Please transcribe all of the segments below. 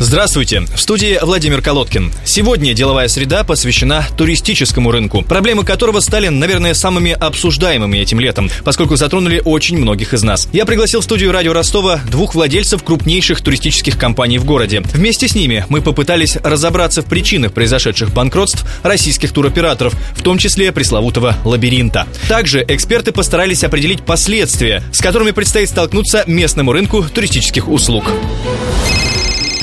Здравствуйте, в студии Владимир Колодкин. Сегодня деловая среда посвящена туристическому рынку, проблемы которого стали, наверное, самыми обсуждаемыми этим летом, поскольку затронули очень многих из нас. Я пригласил в студию радио Ростова двух владельцев крупнейших туристических компаний в городе. Вместе с ними мы попытались разобраться в причинах произошедших банкротств российских туроператоров, в том числе пресловутого лабиринта. Также эксперты постарались определить последствия, с которыми предстоит столкнуться местному рынку туристических услуг.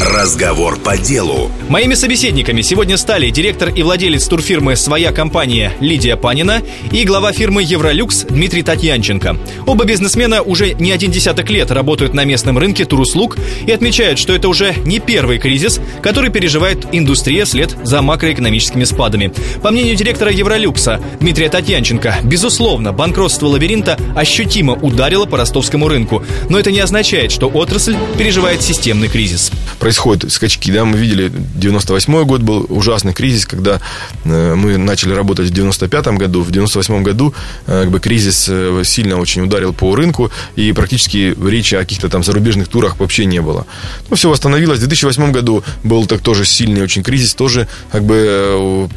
Разговор по делу. Моими собеседниками сегодня стали директор и владелец турфирмы «Своя компания» Лидия Панина и глава фирмы «Евролюкс» Дмитрий Татьянченко. Оба бизнесмена уже не один десяток лет работают на местном рынке туруслуг и отмечают, что это уже не первый кризис, который переживает индустрия вслед за макроэкономическими спадами. По мнению директора «Евролюкса» Дмитрия Татьянченко, безусловно, банкротство лабиринта ощутимо ударило по ростовскому рынку, но это не означает, что отрасль переживает системный кризис происходят скачки, да, мы видели, 98 год был ужасный кризис, когда э, мы начали работать в 95 году, в 98 году э, как бы кризис э, сильно очень ударил по рынку, и практически речи о каких-то там зарубежных турах вообще не было. Ну, все восстановилось. В 2008 году был так тоже сильный очень кризис, тоже как бы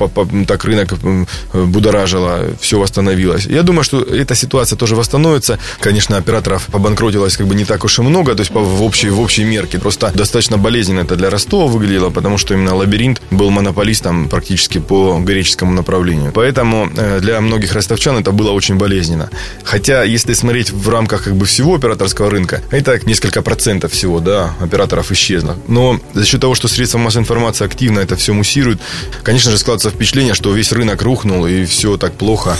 так рынок будоражило, все восстановилось. Я думаю, что эта ситуация тоже восстановится. Конечно, операторов побанкротилось как бы не так уж и много, то есть в общей, в общей мерке. Просто достаточно болезненно болезненно это для Ростова выглядело, потому что именно лабиринт был монополистом практически по греческому направлению. Поэтому э, для многих ростовчан это было очень болезненно. Хотя, если смотреть в рамках как бы всего операторского рынка, это несколько процентов всего, да, операторов исчезло. Но за счет того, что средства массовой информации активно это все муссируют, конечно же, складывается впечатление, что весь рынок рухнул и все так плохо.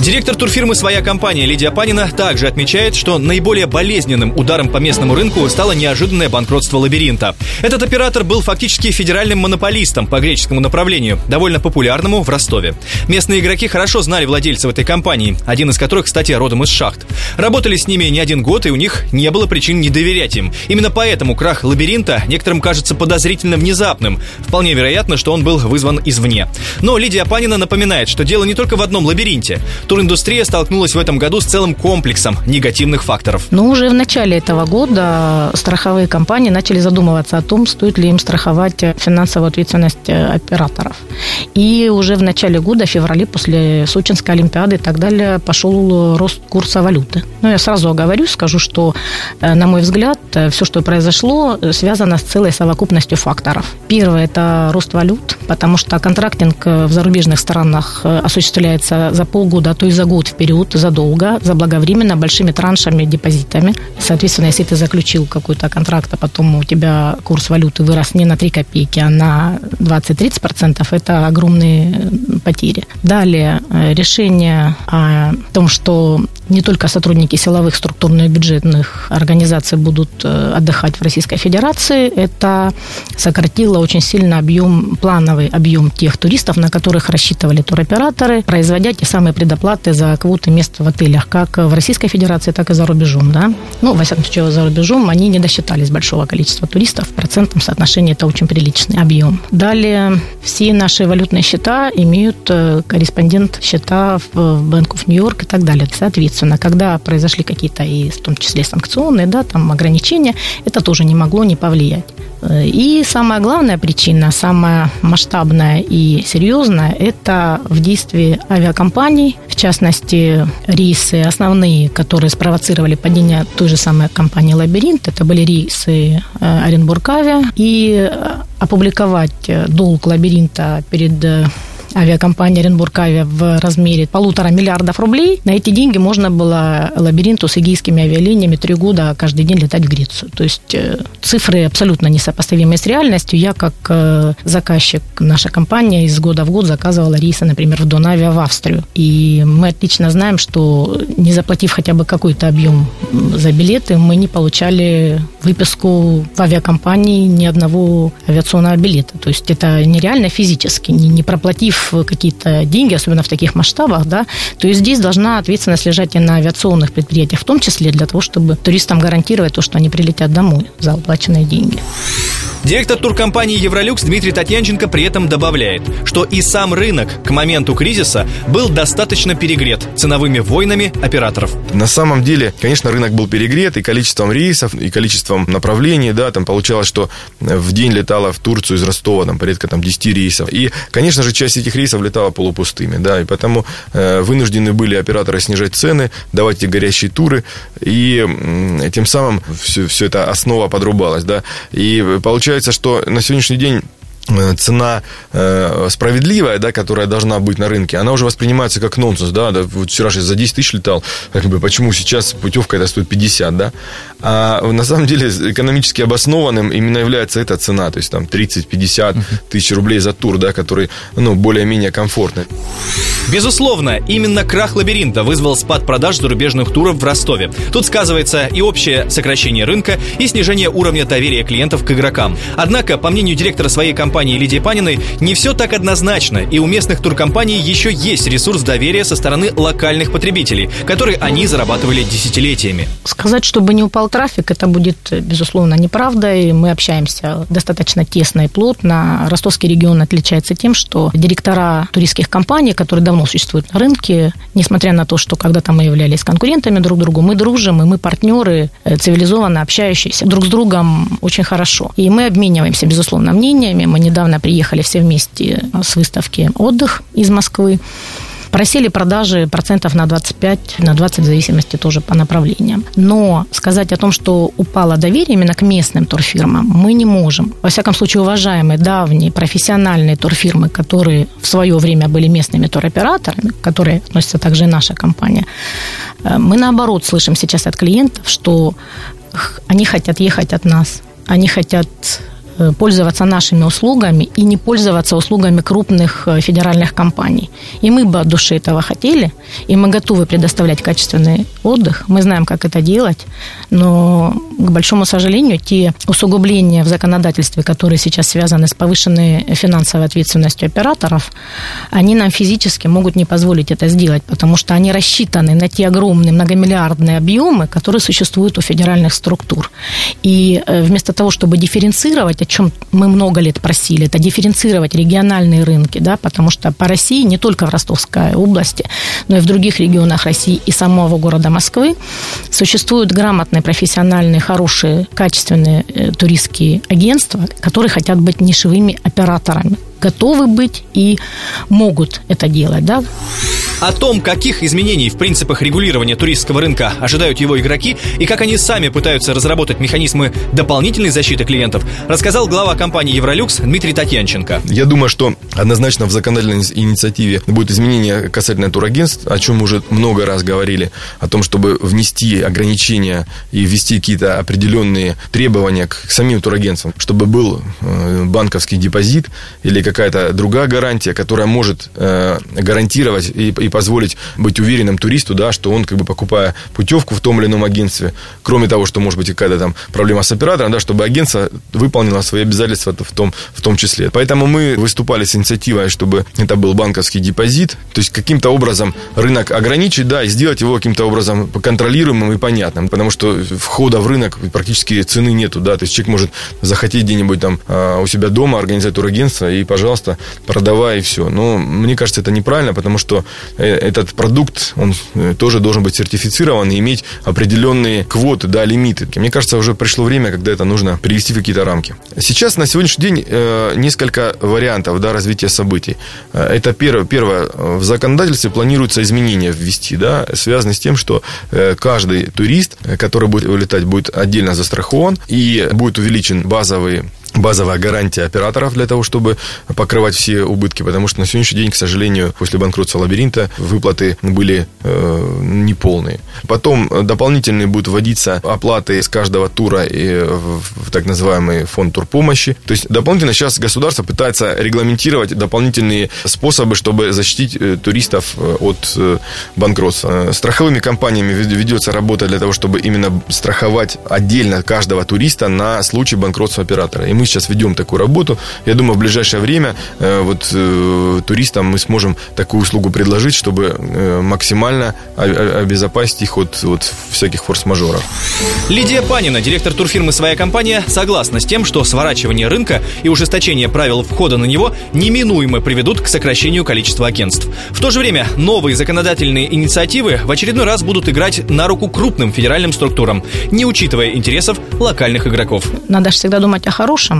Директор турфирмы «Своя компания» Лидия Панина также отмечает, что наиболее болезненным ударом по местному рынку стало неожиданное банкротство лабиринта. Этот оператор был фактически федеральным монополистом по греческому направлению, довольно популярному в Ростове. Местные игроки хорошо знали владельцев этой компании, один из которых, кстати, родом из шахт. Работали с ними не один год, и у них не было причин не доверять им. Именно поэтому крах лабиринта некоторым кажется подозрительно внезапным. Вполне вероятно, что он был вызван извне. Но Лидия Панина напоминает, что дело не только в одном лабиринте. Туриндустрия столкнулась в этом году с целым комплексом негативных факторов. Но уже в начале этого года страховые компании начали задумываться о том, стоит ли им страховать финансовую ответственность э, операторов. И уже в начале года, в феврале, после Сочинской Олимпиады и так далее, пошел рост курса валюты. Но я сразу оговорюсь, скажу, что, э, на мой взгляд, э, все, что произошло, связано с целой совокупностью факторов. Первое – это рост валют, потому что контрактинг в зарубежных странах осуществляется за полгода, а то и за год вперед, задолго, заблаговременно, большими траншами, депозитами. Соответственно, если ты заключил какой-то контракт, а потом у тебя курс валюты вырос не на 3 копейки, а на 20-30%, это огромные потери. Далее, э, решение о том, что не только сотрудники силовых структурных бюджетных организаций будут э, отдыхать в Российской Федерации, это сократило очень сильно объем, плановый объем тех туристов, на которых рассчитывали туроператоры, производя те самые предоплаты за квоты мест в отелях, как в Российской Федерации, так и за рубежом. Да? Ну, во всяком случае, за рубежом они не досчитались большого количества туристов. Процентном соотношении это очень приличный объем. Далее, все наши валютные счета имеют э, корреспондент счета в Bank of New York и так далее. Соответственно, когда произошли какие-то, и в том числе санкционные, да, там ограничения, это тоже не могло не повлиять. И самая главная причина, самая масштабная и серьезная, это в действии авиакомпаний, частности, рейсы основные, которые спровоцировали падение той же самой компании «Лабиринт», это были рейсы э, Оренбург-Авиа, и опубликовать долг «Лабиринта» перед э, авиакомпания Оренбург Авиа в размере полутора миллиардов рублей. На эти деньги можно было лабиринту с эгейскими авиалиниями три года каждый день летать в Грецию. То есть э, цифры абсолютно несопоставимые с реальностью. Я как э, заказчик, наша компания из года в год заказывала рейсы, например, в Донавиа в Австрию. И мы отлично знаем, что не заплатив хотя бы какой-то объем за билеты, мы не получали выписку в авиакомпании ни одного авиационного билета. То есть это нереально физически. Не, не проплатив в какие-то деньги, особенно в таких масштабах, да, то и здесь должна ответственность лежать и на авиационных предприятиях, в том числе для того, чтобы туристам гарантировать то, что они прилетят домой за оплаченные деньги. Директор туркомпании «Евролюкс» Дмитрий Татьянченко при этом добавляет, что и сам рынок к моменту кризиса был достаточно перегрет ценовыми войнами операторов. На самом деле, конечно, рынок был перегрет и количеством рейсов, и количеством направлений, да, там получалось, что в день летало в Турцию из Ростова там порядка там 10 рейсов. И, конечно же, часть этих рейсов летала полупустыми, да, и поэтому э, вынуждены были операторы снижать цены, давать эти горящие туры, и э, тем самым все, все это основа подрубалась, да, и получается получается, что на сегодняшний день Э, цена э, справедливая, да, которая должна быть на рынке, она уже воспринимается как нонсенс, да, да вот вчера же за 10 тысяч летал, как бы, почему сейчас путевка это стоит 50, да, а на самом деле экономически обоснованным именно является эта цена, то есть там 30-50 тысяч рублей за тур, да, который, ну, более-менее комфортный. Безусловно, именно крах лабиринта вызвал спад продаж зарубежных туров в Ростове. Тут сказывается и общее сокращение рынка, и снижение уровня доверия клиентов к игрокам. Однако, по мнению директора своей компании, компании Лидии Паниной не все так однозначно, и у местных туркомпаний еще есть ресурс доверия со стороны локальных потребителей, который они зарабатывали десятилетиями. Сказать, чтобы не упал трафик, это будет, безусловно, неправда, и мы общаемся достаточно тесно и плотно. Ростовский регион отличается тем, что директора туристских компаний, которые давно существуют на рынке, несмотря на то, что когда-то мы являлись конкурентами друг другу, мы дружим, и мы партнеры, э, цивилизованно общающиеся друг с другом очень хорошо. И мы обмениваемся, безусловно, мнениями, мы недавно приехали все вместе с выставки «Отдых» из Москвы. Просели продажи процентов на 25, на 20 в зависимости тоже по направлениям. Но сказать о том, что упало доверие именно к местным турфирмам, мы не можем. Во всяком случае, уважаемые, давние, профессиональные турфирмы, которые в свое время были местными туроператорами, которые относятся также и наша компания, э, мы наоборот слышим сейчас от клиентов, что они хотят ехать от нас, они хотят Э, пользоваться нашими услугами и не пользоваться услугами крупных э, федеральных компаний. И мы бы от души этого хотели, и мы готовы предоставлять качественный отдых. Мы знаем, как это делать, но, к большому сожалению, те усугубления в законодательстве, которые сейчас связаны с повышенной финансовой ответственностью операторов, они нам физически могут не позволить это сделать, потому что они рассчитаны на те огромные многомиллиардные объемы, которые существуют у федеральных структур. И э, вместо того, чтобы дифференцировать чем мы много лет просили, это дифференцировать региональные рынки, да, потому что по России, не только в Ростовской области, но и в других регионах России и самого города Москвы существуют грамотные, профессиональные, хорошие, качественные э, туристские агентства, которые хотят быть нишевыми операторами готовы быть и могут это делать, да. О том, каких изменений в принципах регулирования туристского рынка ожидают его игроки и как они сами пытаются разработать механизмы дополнительной защиты клиентов, рассказал глава компании «Евролюкс» Дмитрий Татьянченко. Я думаю, что однозначно в законодательной инициативе будет изменение касательно турагентств, о чем мы уже много раз говорили, о том, чтобы внести ограничения и ввести какие-то определенные требования к самим турагентствам, чтобы был э, банковский депозит или какая-то другая гарантия, которая может э, гарантировать и, позволить быть уверенным туристу, да, что он, как бы покупая путевку в том или ином агентстве, кроме того, что может быть какая-то там проблема с оператором, да, чтобы агентство выполнило свои обязательства в том, в том числе. Поэтому мы выступали с инициативой, чтобы это был банковский депозит, то есть каким-то образом рынок ограничить, да, и сделать его каким-то образом контролируемым и понятным, потому что входа в рынок практически цены нету, да, то есть человек может захотеть где-нибудь там а, у себя дома организовать турагентство и, пожалуйста, продавай и все. Но мне кажется, это неправильно, потому что этот продукт, он э, тоже должен быть сертифицирован и иметь определенные квоты, да, лимиты. Мне кажется, уже пришло время, когда это нужно привести в какие-то рамки. Сейчас, на сегодняшний день, э, несколько вариантов да, развития событий. Это первое, первое, в законодательстве планируется изменения ввести, да, связанные с тем, что каждый турист, который будет вылетать, будет отдельно застрахован и будет увеличен базовый базовая гарантия операторов для того, чтобы покрывать все убытки, потому что на сегодняшний день, к сожалению, после банкротства лабиринта выплаты были э, неполные. Потом дополнительные будут вводиться оплаты с каждого тура и в, в так называемый фонд турпомощи. То есть дополнительно сейчас государство пытается регламентировать дополнительные способы, чтобы защитить э, туристов э, от э, банкротства. Страховыми компаниями ведется работа для того, чтобы именно страховать отдельно каждого туриста на случай банкротства оператора. И мы сейчас ведем такую работу. Я думаю, в ближайшее время э, вот э, туристам мы сможем такую услугу предложить, чтобы э, максимально обезопасить их от, от всяких форс-мажоров. Лидия Панина, директор турфирмы «Своя компания», согласна с тем, что сворачивание рынка и ужесточение правил входа на него неминуемо приведут к сокращению количества агентств. В то же время новые законодательные инициативы в очередной раз будут играть на руку крупным федеральным структурам, не учитывая интересов локальных игроков. Надо же всегда думать о хорошем.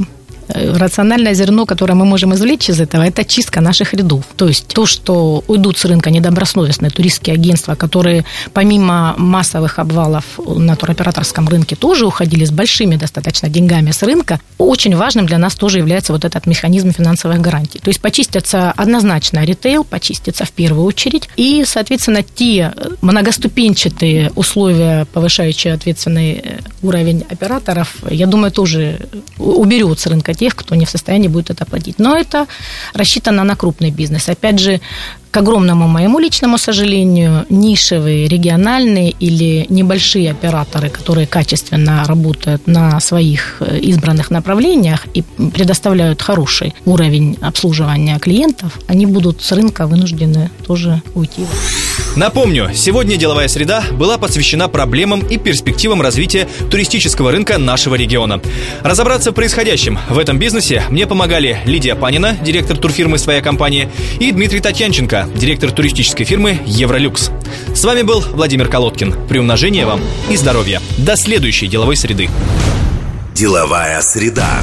Э, рациональное зерно, которое мы можем извлечь из этого, это чистка наших рядов. То есть то, что уйдут с рынка недобросовестные туристские агентства, которые помимо массовых обвалов на туроператорском рынке тоже уходили с большими достаточно деньгами с рынка, очень важным для нас тоже является вот этот механизм финансовых гарантий. То есть почистятся однозначно ритейл, почистится в первую очередь, и, соответственно, те многоступенчатые условия, повышающие ответственный э, уровень операторов, я думаю, тоже уберет с рынка тех, кто не в состоянии будет это платить. Но это рассчитано на крупный бизнес. Опять же, к огромному моему личному сожалению, нишевые, региональные или небольшие операторы, которые качественно работают на своих э, избранных направлениях и предоставляют хороший уровень обслуживания клиентов, они будут с рынка вынуждены тоже уйти. Напомню, сегодня деловая среда была посвящена проблемам и перспективам развития туристического рынка нашего региона. Разобраться в происходящем в этом бизнесе мне помогали Лидия Панина, директор турфирмы «Своя компания», и Дмитрий Татьянченко, директор туристической фирмы «Евролюкс». С вами был Владимир Колодкин. Приумножения вам и здоровья. До следующей деловой среды. Деловая среда.